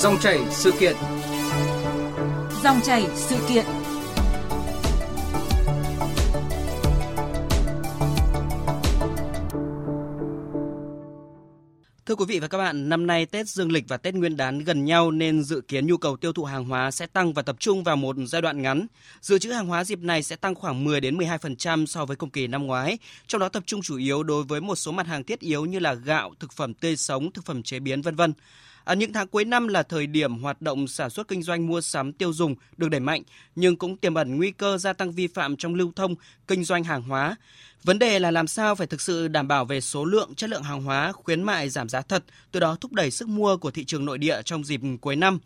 Dòng chảy sự kiện. Dòng chảy sự kiện. Thưa quý vị và các bạn, năm nay Tết Dương lịch và Tết Nguyên đán gần nhau nên dự kiến nhu cầu tiêu thụ hàng hóa sẽ tăng và tập trung vào một giai đoạn ngắn. Dự trữ hàng hóa dịp này sẽ tăng khoảng 10 đến 12% so với cùng kỳ năm ngoái, trong đó tập trung chủ yếu đối với một số mặt hàng thiết yếu như là gạo, thực phẩm tươi sống, thực phẩm chế biến vân vân. À, những tháng cuối năm là thời điểm hoạt động sản xuất kinh doanh mua sắm tiêu dùng được đẩy mạnh, nhưng cũng tiềm ẩn nguy cơ gia tăng vi phạm trong lưu thông, kinh doanh hàng hóa. Vấn đề là làm sao phải thực sự đảm bảo về số lượng, chất lượng hàng hóa, khuyến mại giảm giá thật, từ đó thúc đẩy sức mua của thị trường nội địa trong dịp cuối năm.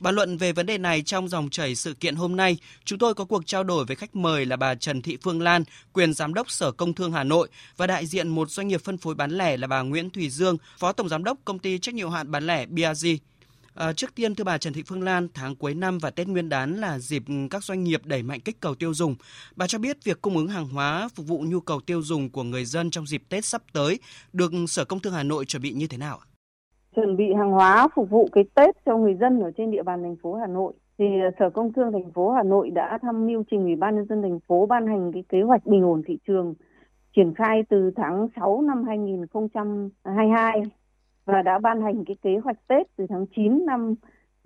Bàn luận về vấn đề này trong dòng chảy sự kiện hôm nay, chúng tôi có cuộc trao đổi với khách mời là bà Trần Thị Phương Lan, quyền giám đốc Sở Công Thương Hà Nội và đại diện một doanh nghiệp phân phối bán lẻ là bà Nguyễn Thùy Dương, phó tổng giám đốc công ty trách nhiệm hạn bán lẻ BRG. À, trước tiên thưa bà Trần Thị Phương Lan, tháng cuối năm và Tết Nguyên đán là dịp các doanh nghiệp đẩy mạnh kích cầu tiêu dùng. Bà cho biết việc cung ứng hàng hóa phục vụ nhu cầu tiêu dùng của người dân trong dịp Tết sắp tới được Sở Công Thương Hà Nội chuẩn bị như thế nào? Chuẩn bị hàng hóa phục vụ cái Tết cho người dân ở trên địa bàn thành phố Hà Nội thì ờ, Sở Công Thương thành phố Hà Nội đã tham mưu trình Ủy ban nhân dân thành phố ban hành cái kế hoạch bình ổn thị trường triển khai từ tháng 6 năm 2022 à, và đã ban hành cái kế hoạch Tết từ tháng 9 năm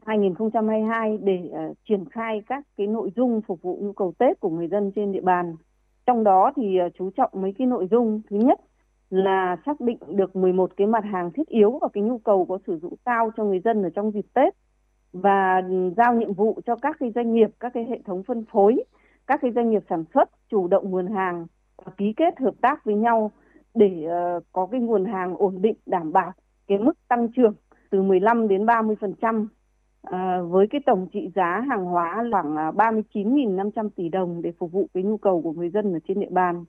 2022 để uh, triển khai các cái nội dung phục vụ nhu cầu Tết của người dân trên địa bàn. Trong đó thì uh, chú trọng mấy cái nội dung thứ nhất là xác định được 11 cái mặt hàng thiết yếu và cái nhu cầu có sử dụng cao cho người dân ở trong dịp Tết và giao nhiệm vụ cho các cái doanh nghiệp, các cái hệ thống phân phối, các cái doanh nghiệp sản xuất chủ động nguồn hàng và ký kết hợp tác với nhau để uh, có cái nguồn hàng ổn định đảm bảo cái mức tăng trưởng từ 15 đến 30 phần trăm ờ, với cái tổng trị giá hàng hóa khoảng ờ, 39.500 tỷ đồng để phục vụ cái nhu cầu của người dân ở trên địa bàn.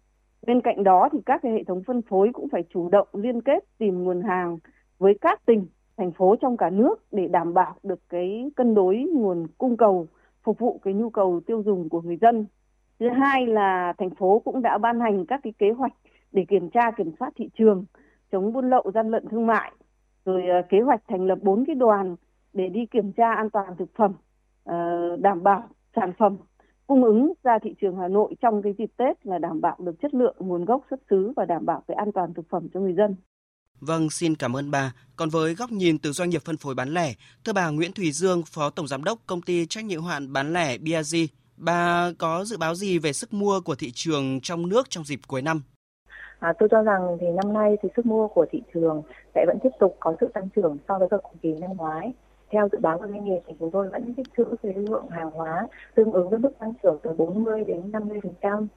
Bên cạnh đó thì các cái hệ thống phân phối cũng phải chủ động liên kết tìm nguồn hàng với các tỉnh, thành phố trong cả nước để đảm bảo được cái cân đối nguồn cung cầu phục vụ cái nhu cầu tiêu dùng của người dân. Thứ hai là thành phố cũng đã ban hành các cái kế hoạch để kiểm tra kiểm soát thị trường, chống buôn lậu gian lận thương mại, rồi ờ, kế hoạch thành lập bốn cái đoàn để đi kiểm tra an toàn thực phẩm, ờ, đảm bảo sản phẩm cung ứng ra thị trường Hà Nội trong cái dịp Tết là đảm bảo được chất lượng, nguồn gốc xuất xứ và đảm bảo cái an toàn thực phẩm cho người dân. Vâng, xin cảm ơn bà. Còn với góc nhìn từ doanh nghiệp phân phối bán lẻ, thưa bà Nguyễn Thùy Dương, Phó Tổng Giám đốc Công ty trách nhiệm hạn bán lẻ BRG, bà có dự báo gì về sức mua của thị trường trong nước trong dịp cuối năm? À, tôi cho rằng thì năm nay thì sức mua của thị trường sẽ vẫn tiếp tục có sự tăng trưởng so với cùng kỳ năm ngoái theo dự báo của doanh nghiệp thì chúng tôi vẫn tích trữ cái lượng hàng hóa tương ứng với mức tăng trưởng từ 40 đến 50 phần trăm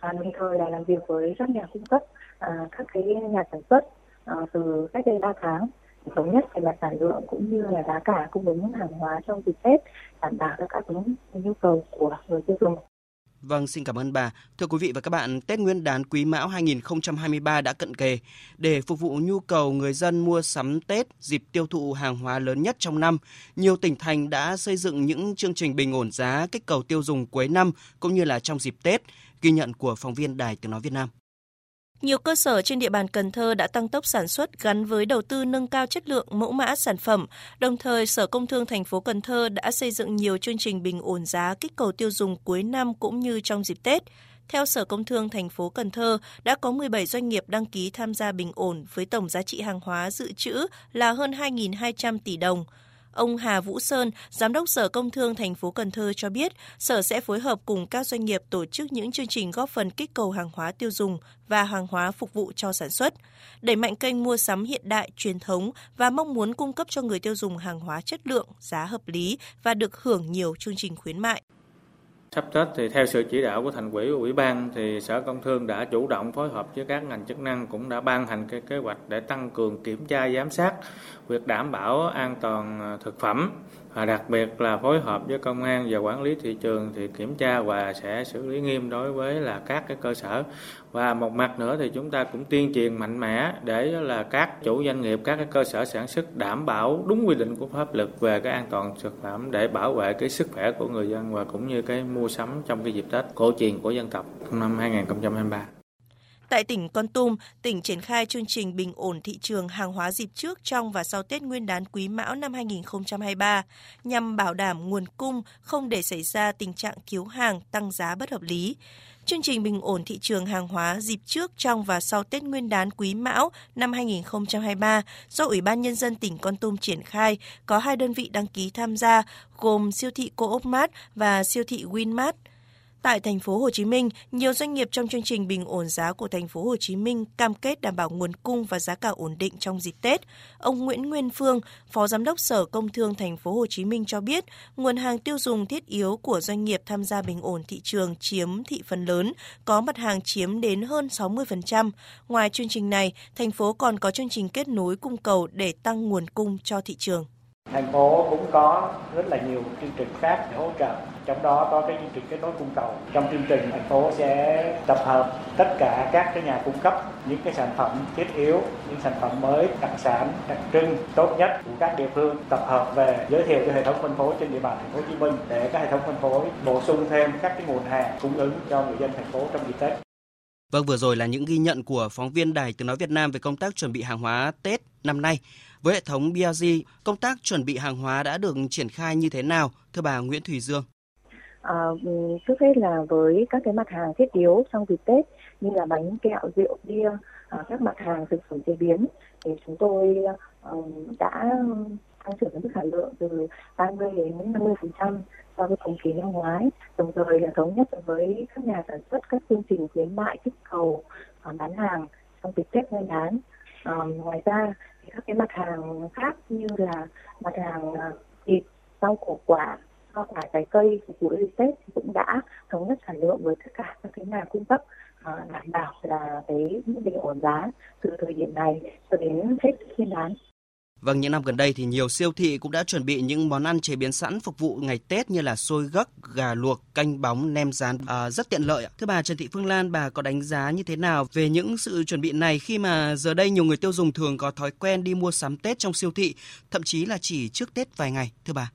à, đồng thời là làm việc với các nhà cung cấp à, các cái nhà sản xuất à, từ cách đây 3 tháng thống nhất về mặt sản lượng cũng như là giá cả cung ứng hàng hóa trong dịp Tết đảm bảo được các nhu cầu của người tiêu dùng. Vâng, xin cảm ơn bà. Thưa quý vị và các bạn, Tết Nguyên đán Quý Mão 2023 đã cận kề. Để phục vụ nhu cầu người dân mua sắm Tết, dịp tiêu thụ hàng hóa lớn nhất trong năm, nhiều tỉnh thành đã xây dựng những chương trình bình ổn giá kích cầu tiêu dùng cuối năm cũng như là trong dịp Tết, ghi nhận của phóng viên Đài Tiếng Nói Việt Nam. Nhiều cơ sở trên địa bàn Cần Thơ đã tăng tốc sản xuất gắn với đầu tư nâng cao chất lượng mẫu mã sản phẩm. Đồng thời, Sở Công Thương thành phố Cần Thơ đã xây dựng nhiều chương trình bình ổn giá kích cầu tiêu dùng cuối năm cũng như trong dịp Tết. Theo Sở Công Thương thành phố Cần Thơ, đã có 17 doanh nghiệp đăng ký tham gia bình ổn với tổng giá trị hàng hóa dự trữ là hơn 2.200 tỷ đồng. Ông Hà Vũ Sơn, Giám đốc Sở Công Thương thành phố Cần Thơ cho biết, Sở sẽ phối hợp cùng các doanh nghiệp tổ chức những chương trình góp phần kích cầu hàng hóa tiêu dùng và hàng hóa phục vụ cho sản xuất, đẩy mạnh kênh mua sắm hiện đại, truyền thống và mong muốn cung cấp cho người tiêu dùng hàng hóa chất lượng, giá hợp lý và được hưởng nhiều chương trình khuyến mại. Sắp Tết thì theo sự chỉ đạo của thành ủy ủy ban thì Sở Công Thương đã chủ động phối hợp với các ngành chức năng cũng đã ban hành cái kế hoạch để tăng cường kiểm tra giám sát, việc đảm bảo an toàn thực phẩm và đặc biệt là phối hợp với công an và quản lý thị trường thì kiểm tra và sẽ xử lý nghiêm đối với là các cái cơ sở và một mặt nữa thì chúng ta cũng tuyên truyền mạnh mẽ để là các chủ doanh nghiệp, các cái cơ sở sản xuất đảm bảo đúng quy định của pháp luật về cái an toàn thực phẩm để bảo vệ cái sức khỏe của người dân và cũng như cái mua sắm trong cái dịp Tết cổ truyền của dân tộc năm 2023. Tại tỉnh Con Tum, tỉnh triển khai chương trình bình ổn thị trường hàng hóa dịp trước, trong và sau Tết Nguyên đán Quý Mão năm 2023 nhằm bảo đảm nguồn cung không để xảy ra tình trạng thiếu hàng tăng giá bất hợp lý. Chương trình bình ổn thị trường hàng hóa dịp trước, trong và sau Tết Nguyên đán Quý Mão năm 2023 do Ủy ban Nhân dân tỉnh Con Tum triển khai, có hai đơn vị đăng ký tham gia gồm siêu thị Coop Mart và siêu thị Winmart – Tại thành phố Hồ Chí Minh, nhiều doanh nghiệp trong chương trình bình ổn giá của thành phố Hồ Chí Minh cam kết đảm bảo nguồn cung và giá cả ổn định trong dịp Tết. Ông Nguyễn Nguyên Phương, Phó Giám đốc Sở Công Thương thành phố Hồ Chí Minh cho biết, nguồn hàng tiêu dùng thiết yếu của doanh nghiệp tham gia bình ổn thị trường chiếm thị phần lớn, có mặt hàng chiếm đến hơn 60%. Ngoài chương trình này, thành phố còn có chương trình kết nối cung cầu để tăng nguồn cung cho thị trường. Thành phố cũng có rất là nhiều chương trình khác để hỗ trợ trong đó có cái chương trình kết nối cung cầu trong chương trình thành phố sẽ tập hợp tất cả các cái nhà cung cấp những cái sản phẩm thiết yếu những sản phẩm mới đặc sản đặc trưng tốt nhất của các địa phương tập hợp về giới thiệu cho hệ thống phân phối trên địa bàn thành phố Hồ Chí Minh để các hệ thống phân phối bổ sung thêm các cái nguồn hàng cung ứng cho người dân thành phố trong dịp Tết. Vâng, vừa rồi là những ghi nhận của phóng viên Đài Tiếng Nói Việt Nam về công tác chuẩn bị hàng hóa Tết năm nay. Với hệ thống BRG, công tác chuẩn bị hàng hóa đã được triển khai như thế nào, thưa bà Nguyễn Thùy Dương? À, ừ, trước hết là với các cái mặt hàng thiết yếu trong dịp Tết như là bánh kẹo, rượu, bia, à, các mặt hàng thực phẩm chế biến thì chúng tôi à, đã tăng trưởng mức sản lượng từ 30 đến 50 phần trăm so với cùng kỳ năm ngoái đồng thời là thống nhất với các nhà sản xuất các chương trình khuyến mại kích cầu à, bán hàng trong dịp Tết Nguyên đán à, ngoài ra các cái mặt hàng khác như là mặt hàng à, thịt, rau củ quả hoa quả trái cây, phục vụ dịp Tết thì cũng đã thống nhất sản lượng với tất cả các cái nhà cung cấp à, đảm bảo là cái bình ổn giá từ thời điểm này cho đến Tết khi bán. Vâng, những năm gần đây thì nhiều siêu thị cũng đã chuẩn bị những món ăn chế biến sẵn phục vụ ngày Tết như là xôi gấc, gà luộc, canh bóng, nem rán à, rất tiện lợi. Thưa bà Trần Thị Phương Lan, bà có đánh giá như thế nào về những sự chuẩn bị này khi mà giờ đây nhiều người tiêu dùng thường có thói quen đi mua sắm Tết trong siêu thị, thậm chí là chỉ trước Tết vài ngày, thưa bà?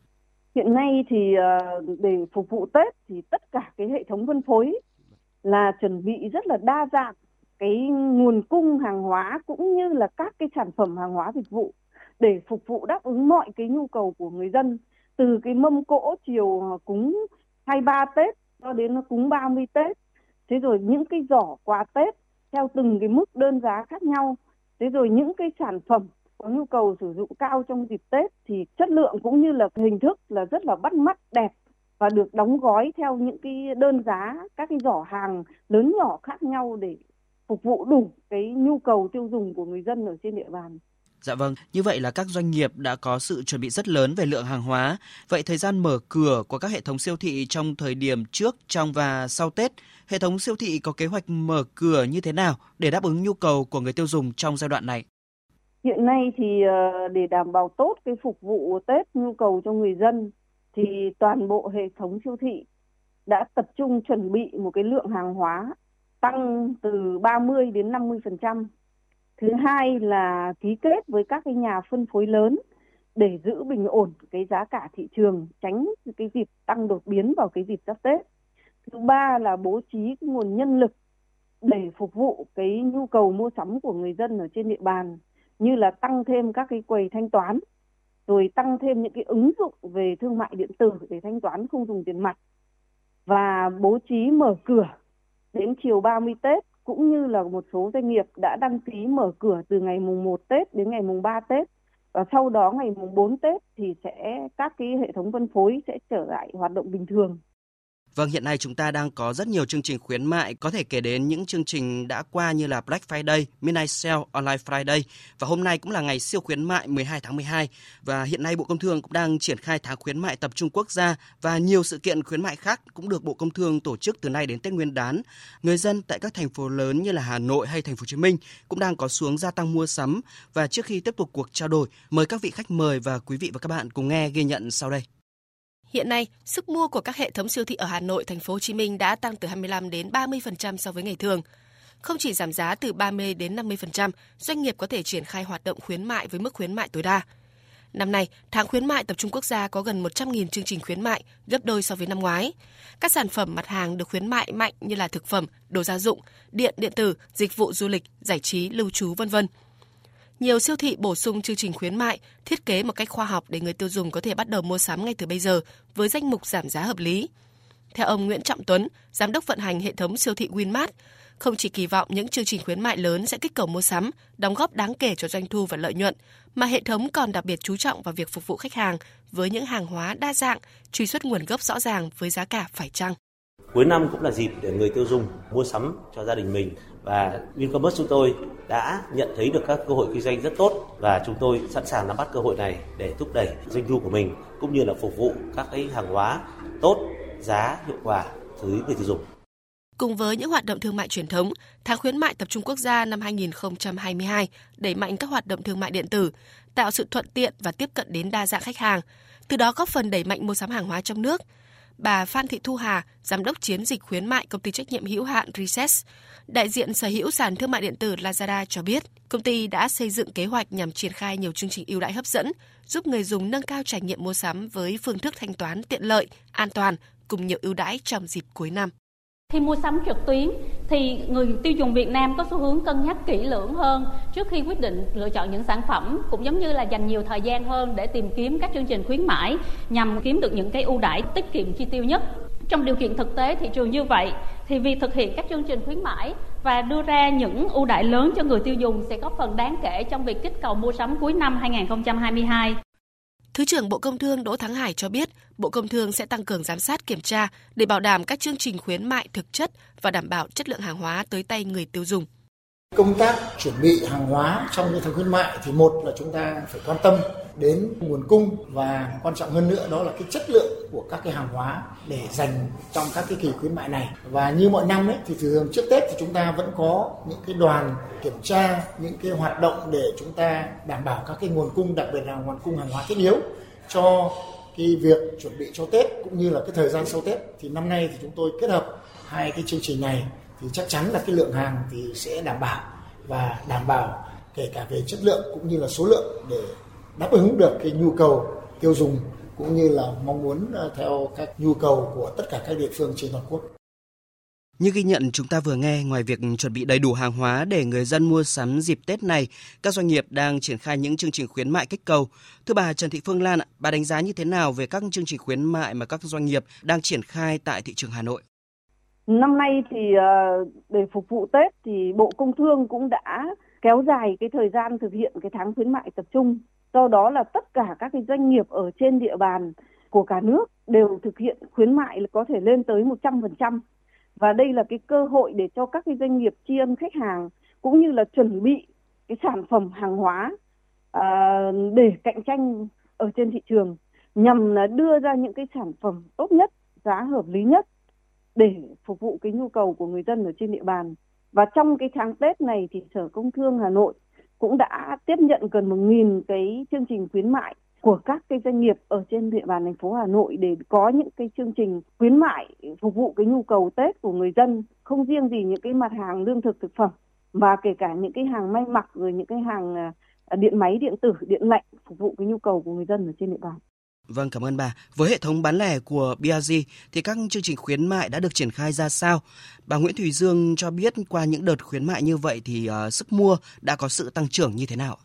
Hiện nay thì ờ, để phục vụ Tết thì tất cả cái hệ thống phân phối là chuẩn bị rất là đa dạng cái nguồn cung hàng hóa cũng như là các cái sản phẩm hàng hóa dịch vụ để phục vụ đáp ứng mọi cái nhu cầu của người dân từ cái mâm cỗ chiều ờ, cúng 23 Tết cho đến cúng 30 Tết. Thế rồi những cái giỏ quà Tết theo từng cái mức đơn giá khác nhau. Thế rồi những cái sản phẩm có nhu cầu sử dụng cao trong dịp Tết thì chất lượng cũng như là hình thức là rất là bắt mắt, đẹp và được đóng gói theo những cái đơn giá, các cái giỏ hàng lớn nhỏ khác nhau để phục vụ đủ cái nhu cầu tiêu dùng của người dân ở trên địa bàn. Dạ vâng, như vậy là các doanh nghiệp đã có sự chuẩn bị rất lớn về lượng hàng hóa. Vậy thời gian mở cửa của các hệ thống siêu thị trong thời điểm trước, trong và sau Tết, hệ thống siêu thị có kế hoạch mở cửa như thế nào để đáp ứng nhu cầu của người tiêu dùng trong giai đoạn này? Hiện nay thì ờ, để đảm bảo tốt cái phục vụ Tết nhu cầu cho người dân thì toàn bộ hệ thống siêu thị đã tập trung chuẩn bị một cái lượng hàng hóa tăng từ 30 đến 50% thứ hai là ký kết với các cái nhà phân phối lớn để giữ bình ổn cái giá cả thị trường, tránh cái dịp tăng đột biến vào cái dịp giáp tết. Thứ ba là bố trí cái nguồn nhân lực để phục vụ cái nhu cầu mua sắm của người dân ở trên địa bàn, như là tăng thêm các cái quầy thanh toán, rồi tăng thêm những cái ứng dụng về thương mại điện tử để thanh toán không dùng tiền mặt, và bố trí mở cửa đến chiều 30 Tết cũng như là một số doanh nghiệp đã đăng ký mở cửa từ ngày mùng 1 Tết đến ngày mùng 3 Tết và sau đó ngày mùng 4 Tết thì sẽ các cái hệ thống phân phối sẽ trở lại hoạt động bình thường. Vâng, hiện nay chúng ta đang có rất nhiều chương trình khuyến mại, có thể kể đến những chương trình đã qua như là Black Friday, Midnight Sale, Online Friday và hôm nay cũng là ngày siêu khuyến mại 12 tháng 12 và hiện nay Bộ Công Thương cũng đang triển khai tháng khuyến mại tập trung quốc gia và nhiều sự kiện khuyến mại khác cũng được Bộ Công Thương tổ chức từ nay đến Tết Nguyên đán. Người dân tại các thành phố lớn như là Hà Nội hay Thành phố Hồ Chí Minh cũng đang có xuống gia tăng mua sắm và trước khi tiếp tục cuộc trao đổi, mời các vị khách mời và quý vị và các bạn cùng nghe ghi nhận sau đây. Hiện nay, sức mua của các hệ thống siêu thị ở Hà Nội, thành phố Hồ Chí Minh đã tăng từ 25 đến 30% so với ngày thường. Không chỉ giảm giá từ 30 đến 50%, doanh nghiệp có thể triển khai hoạt động khuyến mại với mức khuyến mại tối đa. Năm nay, tháng khuyến mại tập trung quốc gia có gần 100.000 chương trình khuyến mại, gấp đôi so với năm ngoái. Các sản phẩm mặt hàng được khuyến mại mạnh như là thực phẩm, đồ gia dụng, điện điện tử, dịch vụ du lịch, giải trí, lưu trú vân vân. Nhiều siêu thị bổ sung chương trình khuyến mại, thiết kế một cách khoa học để người tiêu dùng có thể bắt đầu mua sắm ngay từ bây giờ với danh mục giảm giá hợp lý. Theo ông Nguyễn Trọng Tuấn, giám đốc vận hành hệ thống siêu thị Winmart, không chỉ kỳ vọng những chương trình khuyến mại lớn sẽ kích cầu mua sắm, đóng góp đáng kể cho doanh thu và lợi nhuận, mà hệ thống còn đặc biệt chú trọng vào việc phục vụ khách hàng với những hàng hóa đa dạng, truy xuất nguồn gốc rõ ràng với giá cả phải chăng. Cuối năm cũng là dịp để người tiêu dùng mua sắm cho gia đình mình và Vincommerce chúng tôi đã nhận thấy được các cơ hội kinh doanh rất tốt và chúng tôi sẵn sàng nắm bắt cơ hội này để thúc đẩy doanh thu của mình cũng như là phục vụ các cái hàng hóa tốt, giá hiệu quả tới người tiêu dùng. Cùng với những hoạt động thương mại truyền thống, tháng khuyến mại tập trung quốc gia năm 2022 đẩy mạnh các hoạt động thương mại điện tử, tạo sự thuận tiện và tiếp cận đến đa dạng khách hàng, từ đó góp phần đẩy mạnh mua sắm hàng hóa trong nước. Bà Phan Thị Thu Hà, giám đốc chiến dịch khuyến mại công ty trách nhiệm hữu hạn Recess, đại diện sở hữu sàn thương mại điện tử Lazada cho biết, công ty đã xây dựng kế hoạch nhằm triển khai nhiều chương trình ưu đãi hấp dẫn, giúp người dùng nâng cao trải nghiệm mua sắm với phương thức thanh toán tiện lợi, an toàn cùng nhiều ưu đãi trong dịp cuối năm. Khi mua sắm trực tuyến, thì người tiêu dùng Việt Nam có xu hướng cân nhắc kỹ lưỡng hơn trước khi quyết định lựa chọn những sản phẩm, cũng giống như là dành nhiều thời gian hơn để tìm kiếm các chương trình khuyến mãi nhằm kiếm được những cái ưu đãi tiết kiệm chi tiêu nhất. Trong điều kiện thực tế thị trường như vậy, thì việc thực hiện các chương trình khuyến mãi và đưa ra những ưu đãi lớn cho người tiêu dùng sẽ góp phần đáng kể trong việc kích cầu mua sắm cuối năm 2022. Thứ trưởng Bộ Công Thương Đỗ Thắng Hải cho biết, Bộ Công Thương sẽ tăng cường giám sát kiểm tra để bảo đảm các chương trình khuyến mại thực chất và đảm bảo chất lượng hàng hóa tới tay người tiêu dùng. Công tác chuẩn bị hàng hóa trong những tháng khuyến mại thì một là chúng ta phải quan tâm đến nguồn cung và quan trọng hơn nữa đó là cái chất lượng của các cái hàng hóa để dành trong các cái kỳ khuyến mại này. Và như mọi năm ấy, thì thường trước Tết thì chúng ta vẫn có những cái đoàn kiểm tra, những cái hoạt động để chúng ta đảm bảo các cái nguồn cung, đặc biệt là nguồn cung hàng hóa thiết yếu cho cái việc chuẩn bị cho Tết cũng như là cái thời gian sau Tết. Thì năm nay thì chúng tôi kết hợp hai cái chương trình này thì chắc chắn là cái lượng hàng thì sẽ đảm bảo và đảm bảo kể cả về chất lượng cũng như là số lượng để đáp ứng được cái nhu cầu tiêu dùng cũng như là mong muốn ờ, theo các nhu cầu của tất cả các địa phương trên toàn quốc. Như ghi nhận chúng ta vừa nghe, ngoài việc chuẩn bị đầy đủ hàng hóa để người dân mua sắm dịp Tết này, các doanh nghiệp đang triển khai những chương trình khuyến mại kích cầu. Thưa bà Trần Thị Phương Lan, bà đánh giá như thế nào về các chương trình khuyến mại mà các doanh nghiệp đang triển khai tại thị trường Hà Nội? Năm nay thì ờ, để phục vụ Tết thì Bộ Công Thương cũng đã kéo dài cái thời gian thực hiện cái tháng khuyến mại tập trung. Do đó là tất cả các cái doanh nghiệp ở trên địa bàn của cả nước đều thực hiện khuyến mại có thể lên tới 100% và đây là cái cơ hội để cho các cái doanh nghiệp tri ân khách hàng cũng như là chuẩn bị cái sản phẩm hàng hóa à, để cạnh tranh ở trên thị trường nhằm là đưa ra những cái sản phẩm tốt nhất giá hợp lý nhất để phục vụ cái nhu cầu của người dân ở trên địa bàn và trong cái tháng Tết này thì Sở Công Thương Hà Nội cũng đã tiếp nhận gần một nghìn cái chương trình khuyến mại của các cái doanh nghiệp ở trên địa bàn thành phố Hà Nội để có những cái chương trình khuyến mại phục vụ cái nhu cầu Tết của người dân, không riêng gì những cái mặt hàng lương thực thực phẩm mà kể cả những cái hàng may mặc rồi những cái hàng à, điện máy điện tử, điện lạnh phục vụ cái nhu cầu của người dân ở trên địa bàn. Vâng, cảm ơn bà. Với hệ thống bán lẻ của BRG thì các chương trình khuyến mại đã được triển khai ra sao? Bà Nguyễn Thùy Dương cho biết qua những đợt khuyến mại như vậy thì uh, sức mua đã có sự tăng trưởng như thế nào?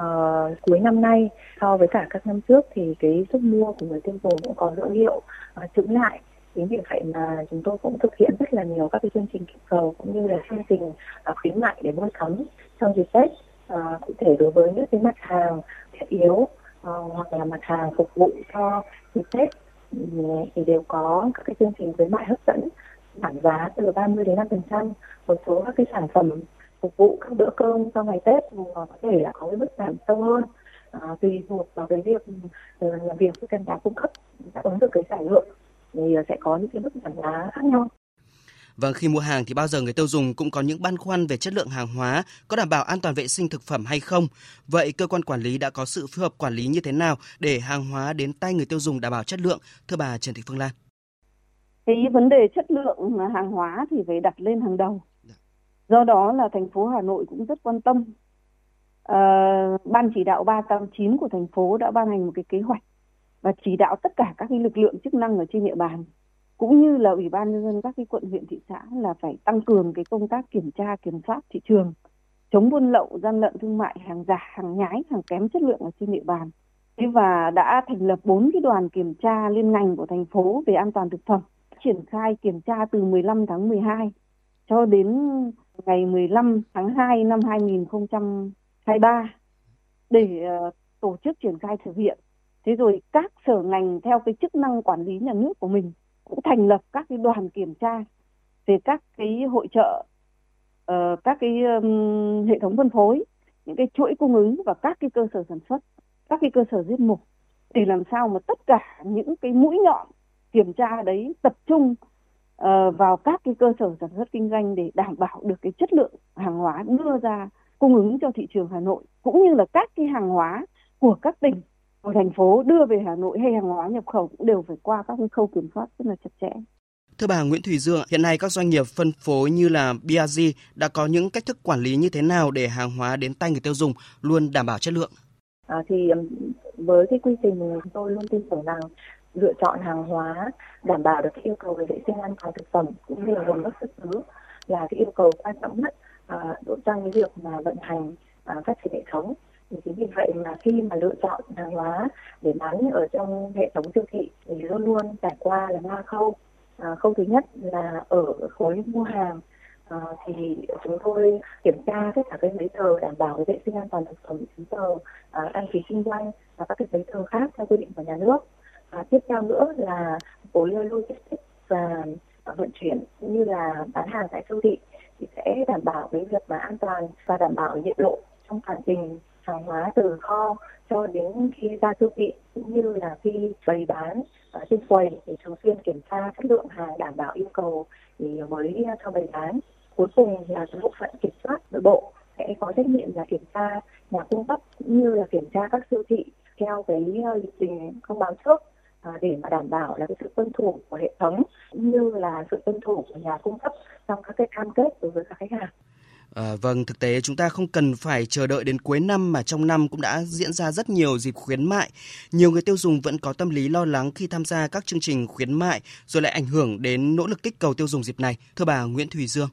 Uh, cuối năm nay so với cả các năm trước thì cái sức mua của người tiêu dùng cũng có dấu hiệu uh, chững lại chính vì vậy mà chúng tôi cũng thực hiện rất là nhiều các cái chương trình kích cầu cũng như là chương trình uh, khuyến mại để mua sắm trong dịp Tết uh, cụ thể đối với những cái mặt hàng thiết yếu Ờ, hoặc là mặt hàng phục vụ cho dịp Tết. Ờ, thì đều có các cái chương trình khuyến mại hấp dẫn giảm giá từ 30 đến 5 phần trăm. Một số các cái sản phẩm phục vụ các bữa cơm trong ngày Tết có thể là có cái mức giảm sâu hơn. À, tùy thuộc vào cái việc làm việc với cần giá cung cấp đáp ứng được cái sản lượng thì sẽ có những cái mức giảm giá khác nhau. Vâng, khi mua hàng thì bao giờ người tiêu dùng cũng có những băn khoăn về chất lượng hàng hóa, có đảm bảo an toàn vệ sinh thực phẩm hay không. Vậy cơ quan quản lý đã có sự phối hợp quản lý như thế nào để hàng hóa đến tay người tiêu dùng đảm bảo chất lượng? Thưa bà Trần Thị Phương Lan. Cái vấn đề chất lượng hàng hóa thì phải đặt lên hàng đầu. Dạ. Do đó là thành phố Hà Nội cũng rất quan tâm ban chỉ đạo 389 của thành phố đã ban hành một cái kế hoạch và chỉ đạo tất cả các lực lượng chức năng ở trên địa bàn cũng như là ủy ban nhân dân các cái quận, huyện, thị xã là phải tăng cường cái công tác kiểm tra, kiểm soát thị trường, chống buôn lậu, gian lận thương mại hàng giả, hàng nhái, hàng kém chất lượng ở trên địa bàn thế và đã thành lập bốn cái đoàn kiểm tra liên ngành của thành phố về an toàn thực phẩm, triển khai kiểm tra từ 15 tháng 12 cho đến ngày 15 tháng 2 năm 2023 để ờ, tổ chức triển khai thực hiện. Thế rồi các sở ngành theo cái chức năng quản lý nhà nước của mình cũng thành lập các cái đoàn kiểm tra về các cái hội trợ, uh, các cái um, hệ thống phân phối, những cái chuỗi cung ứng và các cái cơ sở sản xuất, các cái cơ sở giết mổ để làm sao mà tất cả những cái mũi nhọn kiểm tra đấy tập trung uh, vào các cái cơ sở sản xuất kinh doanh để đảm bảo được cái chất lượng hàng hóa đưa ra cung ứng cho thị trường Hà Nội cũng như là các cái hàng hóa của các tỉnh của thành phố đưa về Hà Nội hay hàng hóa nhập khẩu cũng đều phải qua các khâu kiểm soát rất là chặt chẽ. Thưa bà Nguyễn Thùy Dương, hiện nay các doanh nghiệp phân phối như là BRG đã có những cách thức quản lý như thế nào để hàng hóa đến tay người tiêu dùng luôn đảm bảo chất lượng? À, thì với cái quy trình tôi luôn tin tưởng rằng lựa chọn hàng hóa đảm bảo được cái yêu cầu về vệ sinh an toàn thực phẩm cũng như là nguồn gốc xuất xứ là cái yêu cầu quan trọng nhất à, trong cái việc mà vận hành à, phát triển hệ thống thì chính vì vậy mà khi mà lựa chọn hàng hóa để bán ở trong hệ thống siêu thị thì luôn luôn trải qua là ba khâu. À, khâu thứ nhất là ở khối mua hàng. À, thì chúng tôi kiểm tra tất cả các giấy tờ đảm bảo vệ sinh an toàn thực phẩm giấy tờ à, đăng ký kinh doanh và các cái giấy tờ khác theo quy định của nhà nước. À, tiếp theo nữa là khối logistics và vận chuyển cũng như là bán hàng tại siêu thị thì sẽ đảm bảo cái việc mà an toàn và đảm bảo nhiệt độ trong toàn trình hàng hóa từ kho cho đến khi ra siêu thị, cũng như là khi bày bán ở trên quầy để thường xuyên kiểm tra chất lượng hàng đảm bảo yêu cầu thì mới cho bày bán cuối cùng là cái bộ phận kiểm soát nội bộ sẽ có trách nhiệm là kiểm tra nhà cung cấp cũng như là kiểm tra các siêu thị theo cái ờ, lịch trình thông báo trước ờ, để mà đảm bảo là cái sự tuân thủ của hệ thống cũng như là sự tuân thủ của nhà cung cấp trong các cái cam kết đối với các khách hàng. À, vâng, thực tế chúng ta không cần phải chờ đợi đến cuối năm mà trong năm cũng đã diễn ra rất nhiều dịp khuyến mại. Nhiều người tiêu dùng vẫn có tâm lý lo lắng khi tham gia các chương trình khuyến mại rồi lại ảnh hưởng đến nỗ lực kích cầu tiêu dùng dịp này. Thưa bà Nguyễn Thùy Dương.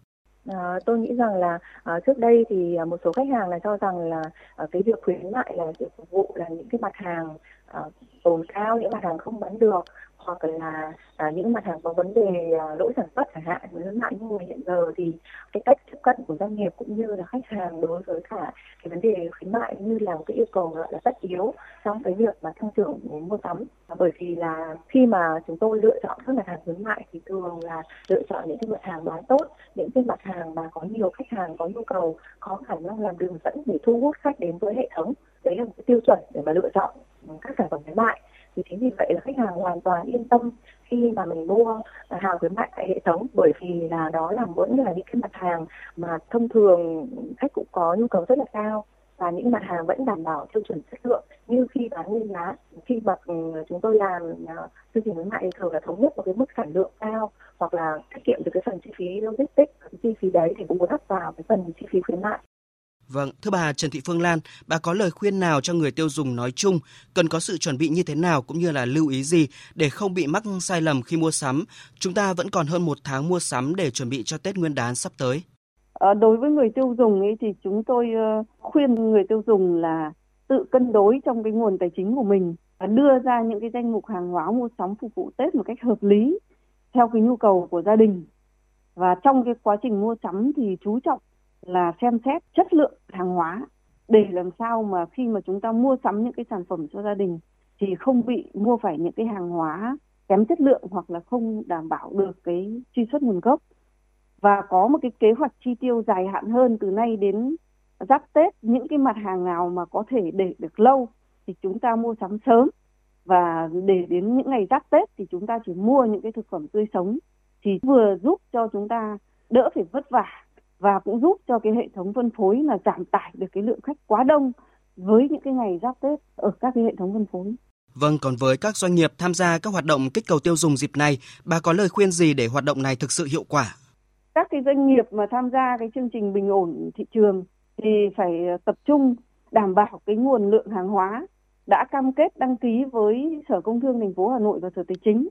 À, tôi nghĩ rằng là à, trước đây thì một số khách hàng là cho rằng là à, cái việc khuyến mại là sự phục vụ là những cái mặt hàng à, tồn cao những mặt hàng không bán được hoặc là à, những mặt hàng có vấn đề à, lỗi sản xuất chẳng hạn ngắn hạn như hiện giờ thì cái cách tiếp cận của doanh nghiệp cũng như là khách hàng đối với cả cái vấn đề khuyến mại như là một cái yêu cầu gọi là tất yếu trong cái việc mà tăng trưởng mua sắm. Bởi vì là khi mà chúng tôi lựa chọn các mặt hàng khuyến mại thì thường là lựa chọn những cái mặt hàng bán tốt những cái mặt hàng mà có nhiều khách hàng có nhu cầu có khả năng làm đường dẫn để thu hút khách đến với hệ thống. Đấy là một cái tiêu chuẩn để mà lựa chọn các sản phẩm khuyến mại thì chính vì vậy là khách hàng hoàn toàn yên tâm khi mà mình mua à, hàng khuyến mại tại hệ thống. Bởi vì là đó là vẫn là những cái mặt hàng mà thông thường khách cũng có nhu cầu rất là cao và những mặt hàng vẫn đảm bảo tiêu chuẩn chất lượng. Như khi bán nguyên giá, khi mà ừ, chúng tôi làm à, chương trình khuyến mại thì thường là thống nhất một cái mức sản lượng cao hoặc là tiết kiệm được cái phần chi phí logistics, chi phí đấy thì cũng muốn đắp vào cái phần chi phí khuyến mại. Vâng, thưa bà Trần Thị Phương Lan, bà có lời khuyên nào cho người tiêu dùng nói chung cần có sự chuẩn bị như thế nào cũng như là lưu ý gì để không bị mắc sai lầm khi mua sắm? Chúng ta vẫn còn hơn một tháng mua sắm để chuẩn bị cho Tết Nguyên đán sắp tới. À, đối với người tiêu dùng ấy thì chúng tôi ờ, khuyên người tiêu dùng là tự cân đối trong cái nguồn tài chính của mình và đưa ra những cái danh mục hàng hóa mua sắm phục vụ Tết một cách hợp lý theo cái nhu cầu của gia đình. Và trong cái quá trình mua sắm thì chú trọng là xem xét chất lượng hàng hóa để làm sao mà khi mà chúng ta mua sắm những cái sản phẩm cho gia đình thì không bị mua phải những cái hàng hóa kém chất lượng hoặc là không đảm bảo được cái truy xuất nguồn gốc. Và có một cái kế hoạch chi tiêu dài hạn hơn từ nay đến giáp Tết, những cái mặt hàng nào mà có thể để được lâu thì chúng ta mua sắm sớm. Và để đến những ngày giáp Tết thì chúng ta chỉ mua những cái thực phẩm tươi sống thì vừa giúp cho chúng ta đỡ phải vất vả và cũng giúp cho cái hệ thống phân phối là giảm tải được cái lượng khách quá đông với những cái ngày giáp Tết ở các cái hệ thống phân phối. Vâng, còn với các doanh nghiệp tham gia các hoạt động kích cầu tiêu dùng dịp này, bà có lời khuyên gì để hoạt động này thực sự hiệu quả? Các cái doanh nghiệp mà tham gia cái chương trình bình ổn thị trường thì phải tập trung đảm bảo cái nguồn lượng hàng hóa đã cam kết đăng ký với Sở Công Thương thành phố Hà Nội và Sở Tài chính.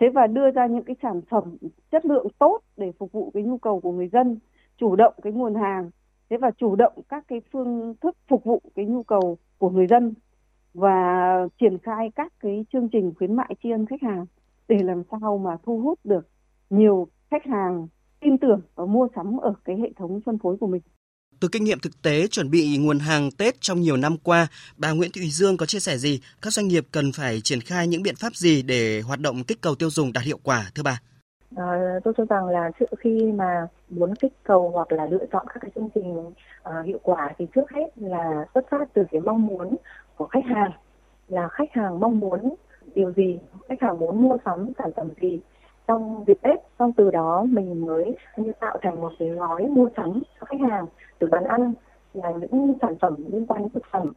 Thế và đưa ra những cái sản phẩm chất lượng tốt để phục vụ cái nhu cầu của người dân, chủ động cái nguồn hàng, thế và chủ động các cái phương thức phục vụ cái nhu cầu của người dân và triển khai các cái chương trình khuyến mại tri ân khách hàng để làm sao mà thu hút được nhiều khách hàng tin tưởng và mua sắm ở cái hệ thống phân phối của mình. Từ kinh nghiệm thực tế chuẩn bị nguồn hàng Tết trong nhiều năm qua, bà Nguyễn Thị Dương có chia sẻ gì? Các doanh nghiệp cần phải triển khai những biện pháp gì để hoạt động kích cầu tiêu dùng đạt hiệu quả thưa bà? À, tôi cho rằng là trước khi mà muốn kích cầu hoặc là lựa chọn các cái chương trình uh, hiệu quả thì trước hết là xuất phát từ cái mong muốn của khách hàng. Là khách hàng mong muốn điều gì, khách hàng muốn mua sắm sản phẩm gì. Trong dịp Tết, xong từ đó mình mới như tạo thành một cái gói mua sắm cho khách hàng từ bán ăn là những sản phẩm liên quan đến thực phẩm,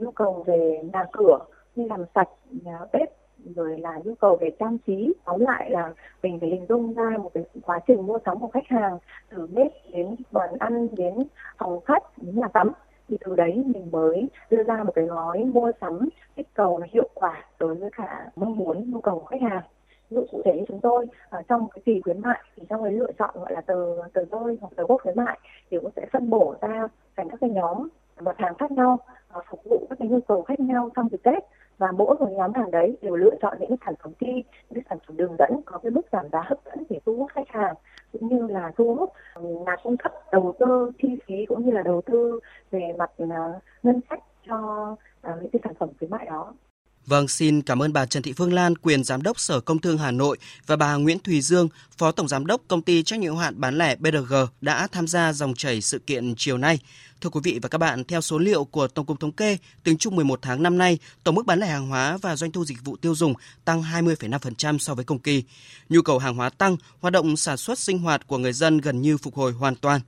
nhu cầu về nhà cửa như làm sạch nhà bếp rồi là nhu cầu về trang trí, tóm lại là mình phải hình dung ra một cái quá trình mua sắm của khách hàng từ bếp đến bàn ăn đến phòng khách đến nhà tắm. Thì từ đấy mình mới đưa ra một cái gói mua sắm kích cầu hiệu quả đối với cả mong muốn, nhu cầu của khách hàng. Ví dụ cụ thể như chúng tôi, ở trong cái kỳ khuyến mại, thì trong cái lựa chọn gọi là tờ tờ rơi hoặc tờ gốc khuyến mại thì cũng sẽ phân bổ ra thành các cái nhóm mặt hàng khác nhau à, phục vụ các cái nhu cầu khác nhau trong dịp Tết và mỗi một nhóm hàng đấy đều lựa chọn những sản phẩm thi những sản phẩm đường dẫn có cái mức giảm giá hấp dẫn để thu hút khách hàng cũng như là thu hút ừ, nhà cung cấp đầu tư chi phí cũng như là đầu tư về mặt à, ngân sách cho à, những cái sản phẩm khuyến mại đó Vâng, xin cảm ơn bà Trần Thị Phương Lan, quyền giám đốc Sở Công Thương Hà Nội và bà Nguyễn Thùy Dương, phó tổng giám đốc công ty trách nhiệm hữu hạn bán lẻ BRG đã tham gia dòng chảy sự kiện chiều nay. Thưa quý vị và các bạn, theo số liệu của Tổng cục Thống kê, tính chung 11 tháng năm nay, tổng mức bán lẻ hàng hóa và doanh thu dịch vụ tiêu dùng tăng 20,5% so với cùng kỳ. Nhu cầu hàng hóa tăng, hoạt động sản xuất sinh hoạt của người dân gần như phục hồi hoàn toàn.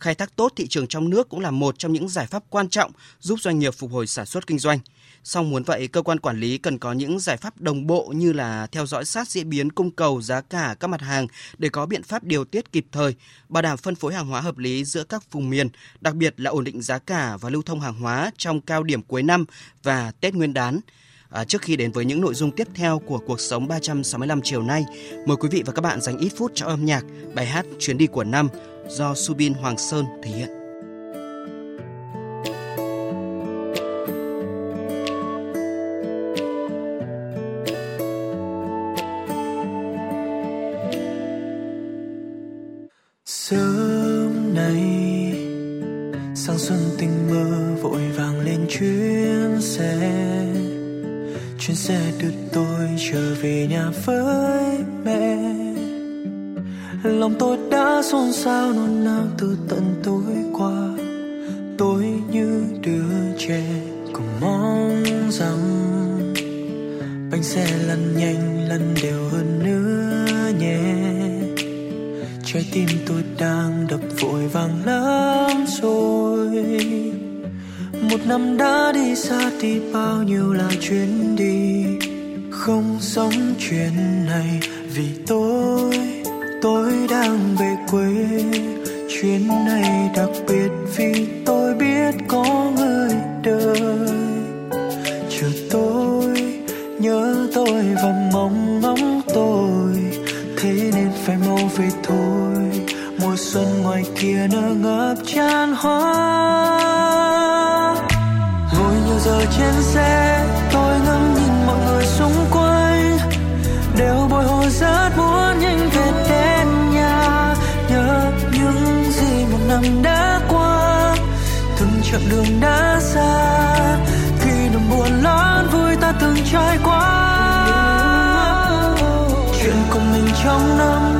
Khai thác tốt thị trường trong nước cũng là một trong những giải pháp quan trọng giúp doanh nghiệp phục hồi sản xuất kinh doanh. Song muốn vậy, cơ quan quản lý cần có những giải pháp đồng bộ như là theo dõi sát diễn biến cung cầu giá cả các mặt hàng để có biện pháp điều tiết kịp thời, bảo đảm phân phối hàng hóa hợp lý giữa các vùng miền, đặc biệt là ổn định giá cả và lưu thông hàng hóa trong cao điểm cuối năm và Tết Nguyên đán. À, trước khi đến với những nội dung tiếp theo của cuộc sống 365 chiều nay, mời quý vị và các bạn dành ít phút cho âm nhạc bài hát Chuyến đi của năm do Subin Hoàng Sơn thể hiện. Xe lăn nhanh, lăn đều hơn nữa nhé. Trái tim tôi đang đập vội vàng lắm rồi. Một năm đã đi xa đi bao nhiêu là chuyến đi. Không sống chuyện này vì tôi tôi đang về quê. Chuyến này đặc biệt vì trên xe, tôi ngắm nhìn mọi người xung quanh. Đều bồi hồi rất muốn nhanh về đến nhà, nhớ những gì một năm đã qua. Từng chặng đường đã xa, khi nỗi buồn lớn vui ta từng trải qua. Chuyện của mình trong năm